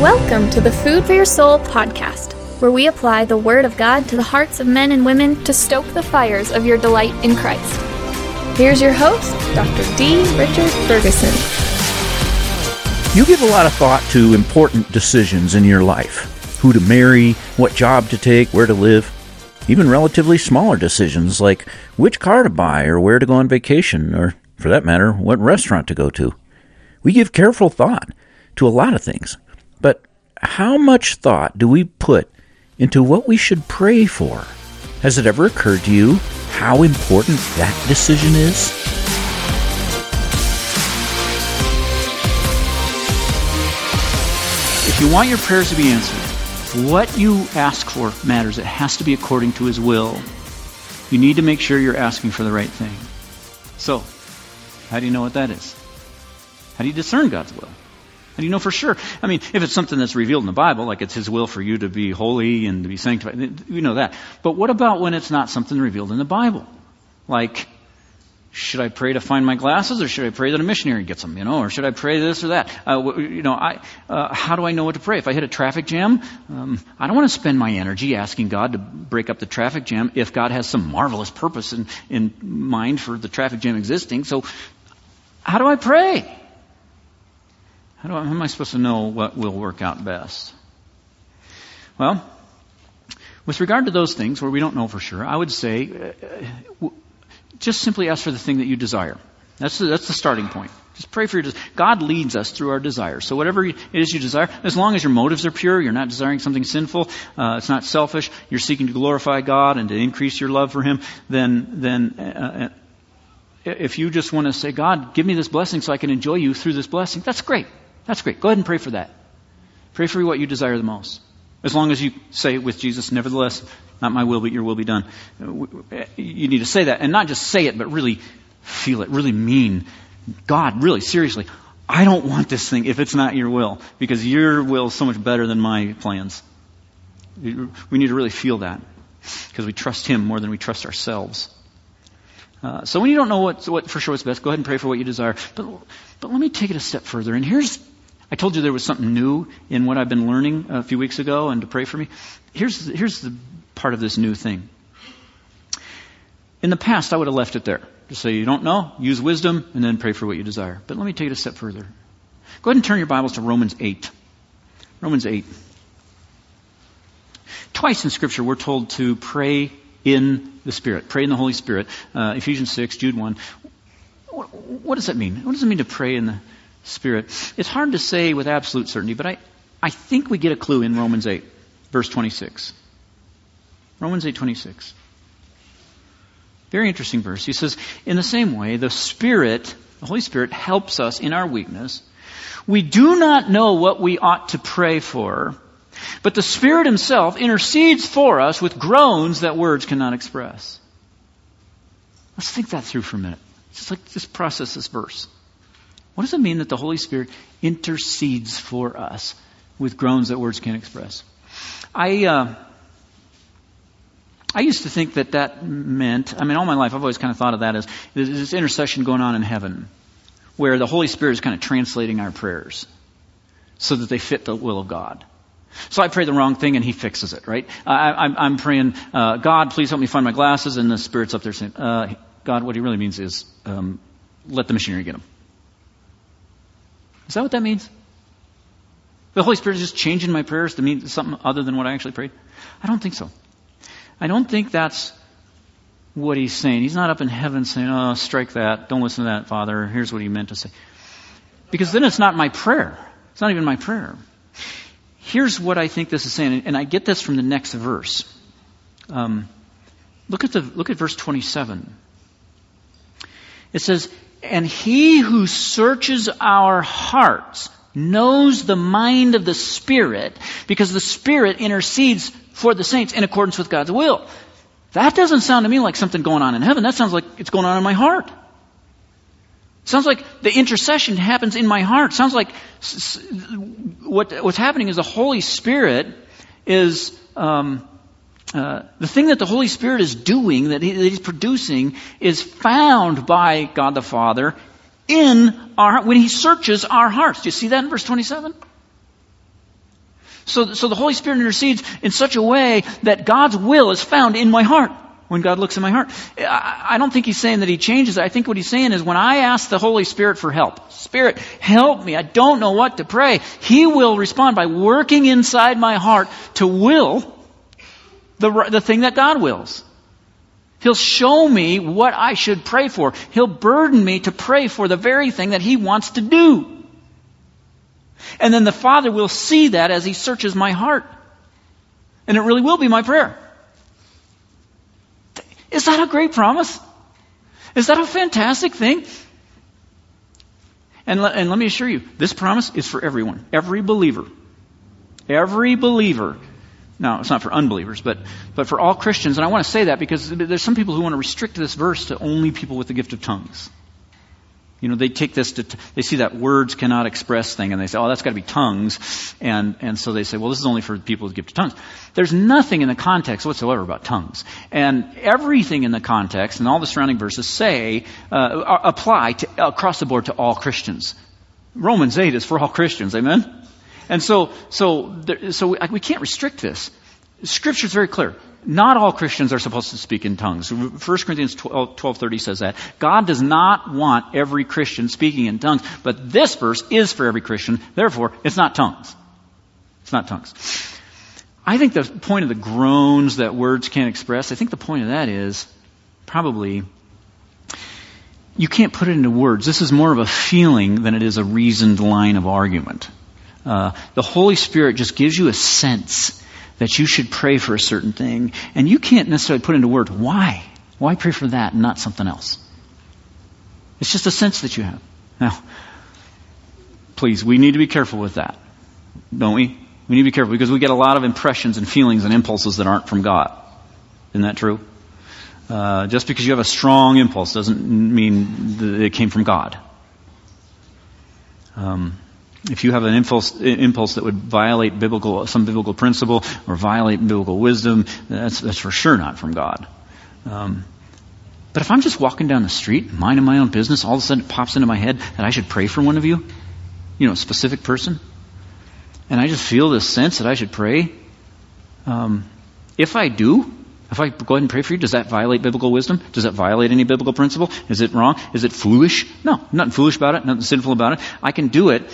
Welcome to the Food for Your Soul podcast, where we apply the Word of God to the hearts of men and women to stoke the fires of your delight in Christ. Here's your host, Dr. D. Richard Ferguson. You give a lot of thought to important decisions in your life who to marry, what job to take, where to live, even relatively smaller decisions like which car to buy or where to go on vacation, or for that matter, what restaurant to go to. We give careful thought to a lot of things. But how much thought do we put into what we should pray for? Has it ever occurred to you how important that decision is? If you want your prayers to be answered, what you ask for matters. It has to be according to His will. You need to make sure you're asking for the right thing. So, how do you know what that is? How do you discern God's will? Do you know for sure? I mean, if it's something that's revealed in the Bible, like it's His will for you to be holy and to be sanctified, you know that. But what about when it's not something revealed in the Bible? Like, should I pray to find my glasses, or should I pray that a missionary gets them? You know, or should I pray this or that? Uh, you know, I, uh, how do I know what to pray? If I hit a traffic jam, um, I don't want to spend my energy asking God to break up the traffic jam if God has some marvelous purpose in, in mind for the traffic jam existing. So, how do I pray? How, I, how am I supposed to know what will work out best? Well, with regard to those things where we don't know for sure, I would say. Uh, just simply ask for the thing that you desire. That's the, that's the starting point. Just pray for your desire. God leads us through our desires. So whatever it is you desire, as long as your motives are pure, you're not desiring something sinful, uh, it's not selfish, you're seeking to glorify God and to increase your love for Him, then, then, uh, uh if you just want to say, God, give me this blessing so I can enjoy you through this blessing, that's great. That's great. Go ahead and pray for that. Pray for what you desire the most. As long as you say it with Jesus, nevertheless, not my will, but your will be done. You need to say that, and not just say it, but really feel it, really mean, God, really, seriously, I don't want this thing if it's not your will, because your will is so much better than my plans. We need to really feel that, because we trust Him more than we trust ourselves. Uh, so when you don't know what, what for sure what's best, go ahead and pray for what you desire. But, but let me take it a step further. And here's I told you there was something new in what I've been learning a few weeks ago and to pray for me. Here's, here's the part of this new thing. In the past, I would have left it there. Just say you don't know, use wisdom, and then pray for what you desire. But let me take it a step further. Go ahead and turn your Bibles to Romans 8. Romans 8. Twice in Scripture, we're told to pray in the Spirit, pray in the Holy Spirit. Uh, Ephesians 6, Jude 1. What, what does that mean? What does it mean to pray in the Spirit. It's hard to say with absolute certainty, but I, I think we get a clue in Romans 8, verse 26. Romans 8, 26. Very interesting verse. He says, In the same way, the Spirit, the Holy Spirit, helps us in our weakness. We do not know what we ought to pray for, but the Spirit Himself intercedes for us with groans that words cannot express. Let's think that through for a minute. Just like just process this verse. What does it mean that the Holy Spirit intercedes for us with groans that words can't express? I, uh, I used to think that that meant, I mean, all my life I've always kind of thought of that as this intercession going on in heaven, where the Holy Spirit is kind of translating our prayers so that they fit the will of God. So I pray the wrong thing and he fixes it, right? I, am praying, uh, God, please help me find my glasses, and the Spirit's up there saying, uh, God, what he really means is, um, let the missionary get them. Is that what that means? The Holy Spirit is just changing my prayers to mean something other than what I actually prayed? I don't think so. I don't think that's what he's saying. He's not up in heaven saying, oh, strike that. Don't listen to that, Father. Here's what he meant to say. Because then it's not my prayer. It's not even my prayer. Here's what I think this is saying, and I get this from the next verse. Um, look at the look at verse 27. It says, and he who searches our hearts knows the mind of the Spirit because the Spirit intercedes for the saints in accordance with God's will. That doesn't sound to me like something going on in heaven. That sounds like it's going on in my heart. Sounds like the intercession happens in my heart. Sounds like what, what's happening is the Holy Spirit is um, uh, the thing that the Holy Spirit is doing, that, he, that He's producing, is found by God the Father in our when He searches our hearts. Do you see that in verse 27? So, so the Holy Spirit intercedes in such a way that God's will is found in my heart when God looks in my heart. I don't think he's saying that he changes. I think what he's saying is when I ask the Holy Spirit for help, Spirit, help me. I don't know what to pray. He will respond by working inside my heart to will the, the thing that God wills. He'll show me what I should pray for. He'll burden me to pray for the very thing that he wants to do. And then the Father will see that as he searches my heart. And it really will be my prayer. Is that a great promise? Is that a fantastic thing? And, le- and let me assure you, this promise is for everyone, every believer. Every believer. Now, it's not for unbelievers, but, but for all Christians. And I want to say that because there's some people who want to restrict this verse to only people with the gift of tongues. You know, they take this to, they see that words cannot express thing and they say, oh, that's got to be tongues. And, and so they say, well, this is only for people with the gift of tongues. There's nothing in the context whatsoever about tongues. And everything in the context and all the surrounding verses say, uh, apply to, across the board to all Christians. Romans 8 is for all Christians. Amen? And so, so, so we, can't restrict this. Scripture is very clear not all Christians are supposed to speak in tongues. 1 Corinthians 12:30 uh, says that. God does not want every Christian speaking in tongues, but this verse is for every Christian. Therefore, it's not tongues. It's not tongues. I think the point of the groans that words can't express, I think the point of that is probably you can't put it into words. This is more of a feeling than it is a reasoned line of argument. Uh, the Holy Spirit just gives you a sense that you should pray for a certain thing, and you can't necessarily put into words why. Why pray for that and not something else? It's just a sense that you have. Now, please, we need to be careful with that, don't we? We need to be careful because we get a lot of impressions and feelings and impulses that aren't from God. Isn't that true? Uh, just because you have a strong impulse doesn't mean that it came from God. Um, if you have an impulse, impulse that would violate biblical, some biblical principle or violate biblical wisdom, that's, that's for sure not from God. Um, but if I'm just walking down the street, minding my own business, all of a sudden it pops into my head that I should pray for one of you, you know, a specific person, and I just feel this sense that I should pray, um, if I do, if I go ahead and pray for you, does that violate biblical wisdom? Does that violate any biblical principle? Is it wrong? Is it foolish? No, nothing foolish about it, nothing sinful about it. I can do it.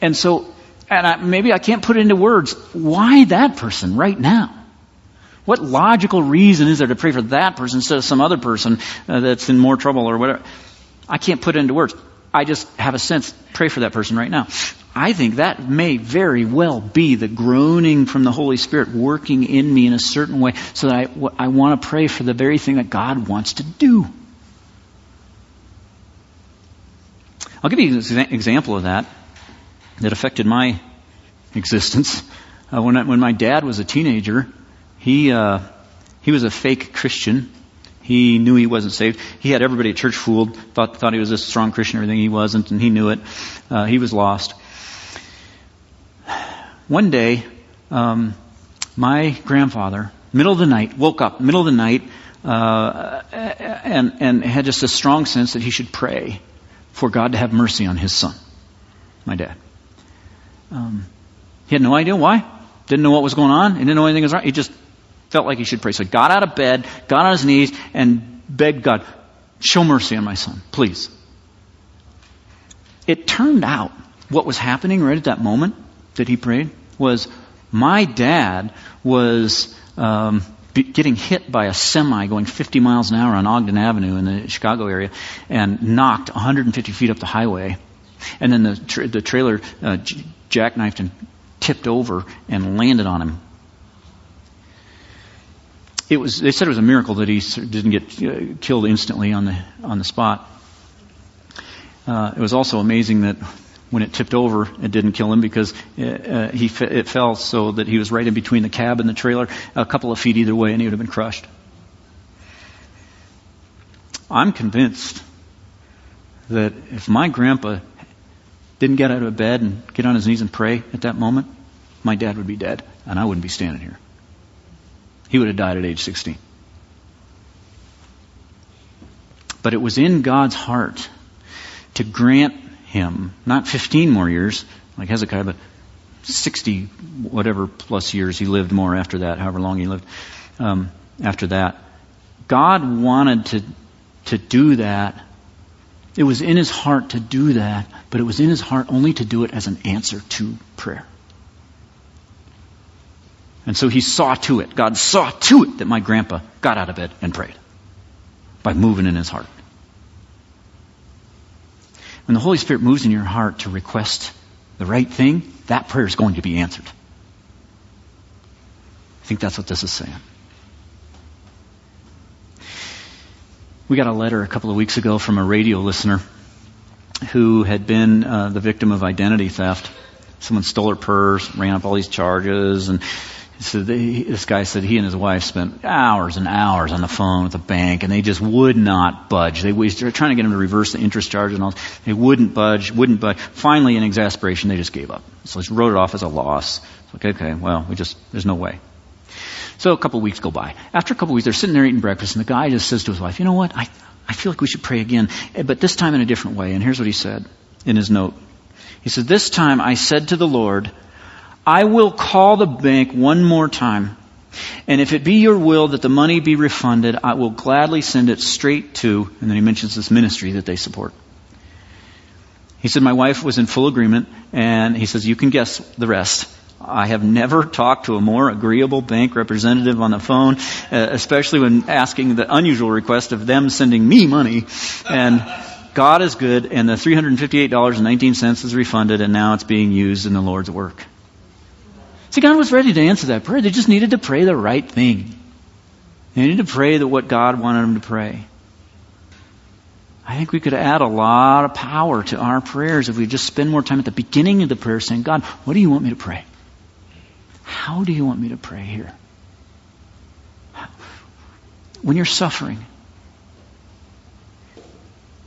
And so, and I, maybe I can't put it into words. Why that person right now? What logical reason is there to pray for that person instead of some other person uh, that's in more trouble or whatever? I can't put it into words. I just have a sense, pray for that person right now. I think that may very well be the groaning from the Holy Spirit working in me in a certain way so that I, I want to pray for the very thing that God wants to do. I'll give you an example of that that affected my existence. Uh, when, I, when my dad was a teenager, he, uh, he was a fake Christian. He knew he wasn't saved. He had everybody at church fooled, thought, thought he was a strong Christian, everything he wasn't, and he knew it. Uh, he was lost. One day, um, my grandfather, middle of the night, woke up, middle of the night, uh, and, and had just a strong sense that he should pray for God to have mercy on his son, my dad. Um, he had no idea why. Didn't know what was going on. He didn't know anything was wrong. He just felt like he should pray. So he got out of bed, got on his knees, and begged God, show mercy on my son, please. It turned out what was happening right at that moment that he prayed was my dad was um, getting hit by a semi going 50 miles an hour on Ogden Avenue in the Chicago area and knocked 150 feet up the highway. And then the, tra- the trailer uh, jackknifed and tipped over and landed on him. It was, they said it was a miracle that he didn't get uh, killed instantly on the, on the spot. Uh, it was also amazing that when it tipped over, it didn't kill him because it, uh, he it fell so that he was right in between the cab and the trailer, a couple of feet either way, and he would have been crushed. I'm convinced that if my grandpa didn't get out of bed and get on his knees and pray at that moment, my dad would be dead and I wouldn't be standing here. He would have died at age 16. But it was in God's heart to grant him not 15 more years like Hezekiah, but 60 whatever plus years he lived more after that, however long he lived um, after that. God wanted to, to do that. It was in his heart to do that, but it was in his heart only to do it as an answer to prayer. And so he saw to it, God saw to it that my grandpa got out of bed and prayed by moving in his heart. When the Holy Spirit moves in your heart to request the right thing, that prayer is going to be answered. I think that's what this is saying. We got a letter a couple of weeks ago from a radio listener who had been uh, the victim of identity theft. Someone stole her purse, ran up all these charges, and so they, this guy said he and his wife spent hours and hours on the phone with the bank, and they just would not budge. They were trying to get him to reverse the interest charge and all. They wouldn't budge, wouldn't budge. Finally, in exasperation, they just gave up. So they wrote it off as a loss. Okay, okay, well, we just there's no way. So a couple of weeks go by. After a couple of weeks, they're sitting there eating breakfast, and the guy just says to his wife, "You know what? I I feel like we should pray again, eh, but this time in a different way." And here's what he said in his note. He said, "This time I said to the Lord." I will call the bank one more time. And if it be your will that the money be refunded, I will gladly send it straight to, and then he mentions this ministry that they support. He said, My wife was in full agreement, and he says, You can guess the rest. I have never talked to a more agreeable bank representative on the phone, uh, especially when asking the unusual request of them sending me money. And God is good, and the $358.19 is refunded, and now it's being used in the Lord's work. See, God was ready to answer that prayer. They just needed to pray the right thing. They needed to pray that what God wanted them to pray. I think we could add a lot of power to our prayers if we just spend more time at the beginning of the prayer saying, God, what do you want me to pray? How do you want me to pray here? When you're suffering,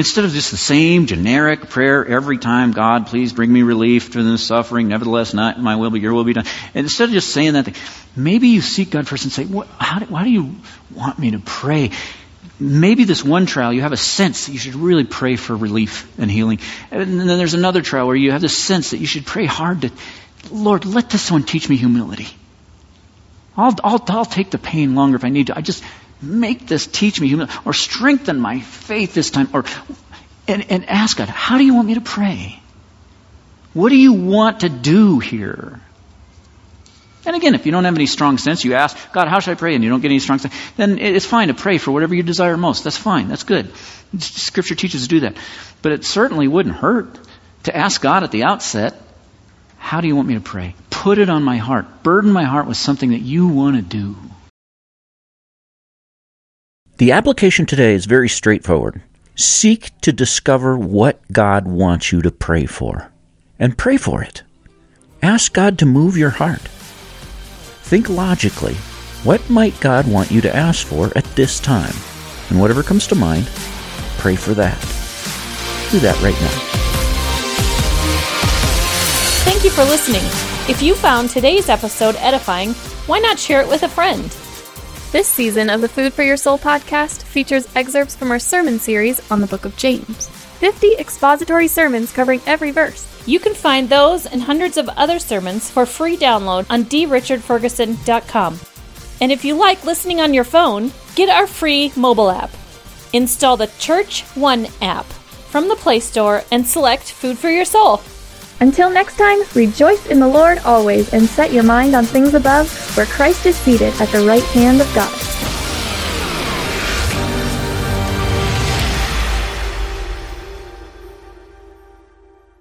Instead of just the same generic prayer every time, God, please bring me relief from this suffering. Nevertheless, not my will, but your will be done. And instead of just saying that thing, maybe you seek God first and say, do, why do you want me to pray? Maybe this one trial, you have a sense that you should really pray for relief and healing. And then there's another trial where you have this sense that you should pray hard to, Lord, let this one teach me humility. I'll, I'll, I'll take the pain longer if I need to. I just, make this, teach me humility, or strengthen my faith this time, or and, and ask God, how do you want me to pray? What do you want to do here? And again, if you don't have any strong sense, you ask, God, how should I pray? And you don't get any strong sense, then it's fine to pray for whatever you desire most. That's fine. That's good. Scripture teaches to do that. But it certainly wouldn't hurt to ask God at the outset, how do you want me to pray? Put it on my heart. Burden my heart with something that you want to do. The application today is very straightforward. Seek to discover what God wants you to pray for, and pray for it. Ask God to move your heart. Think logically. What might God want you to ask for at this time? And whatever comes to mind, pray for that. Do that right now. Thank you for listening. If you found today's episode edifying, why not share it with a friend? This season of the Food for Your Soul podcast features excerpts from our sermon series on the book of James 50 expository sermons covering every verse. You can find those and hundreds of other sermons for free download on drichardferguson.com. And if you like listening on your phone, get our free mobile app. Install the Church One app from the Play Store and select Food for Your Soul. Until next time, rejoice in the Lord always and set your mind on things above, where Christ is seated at the right hand of God.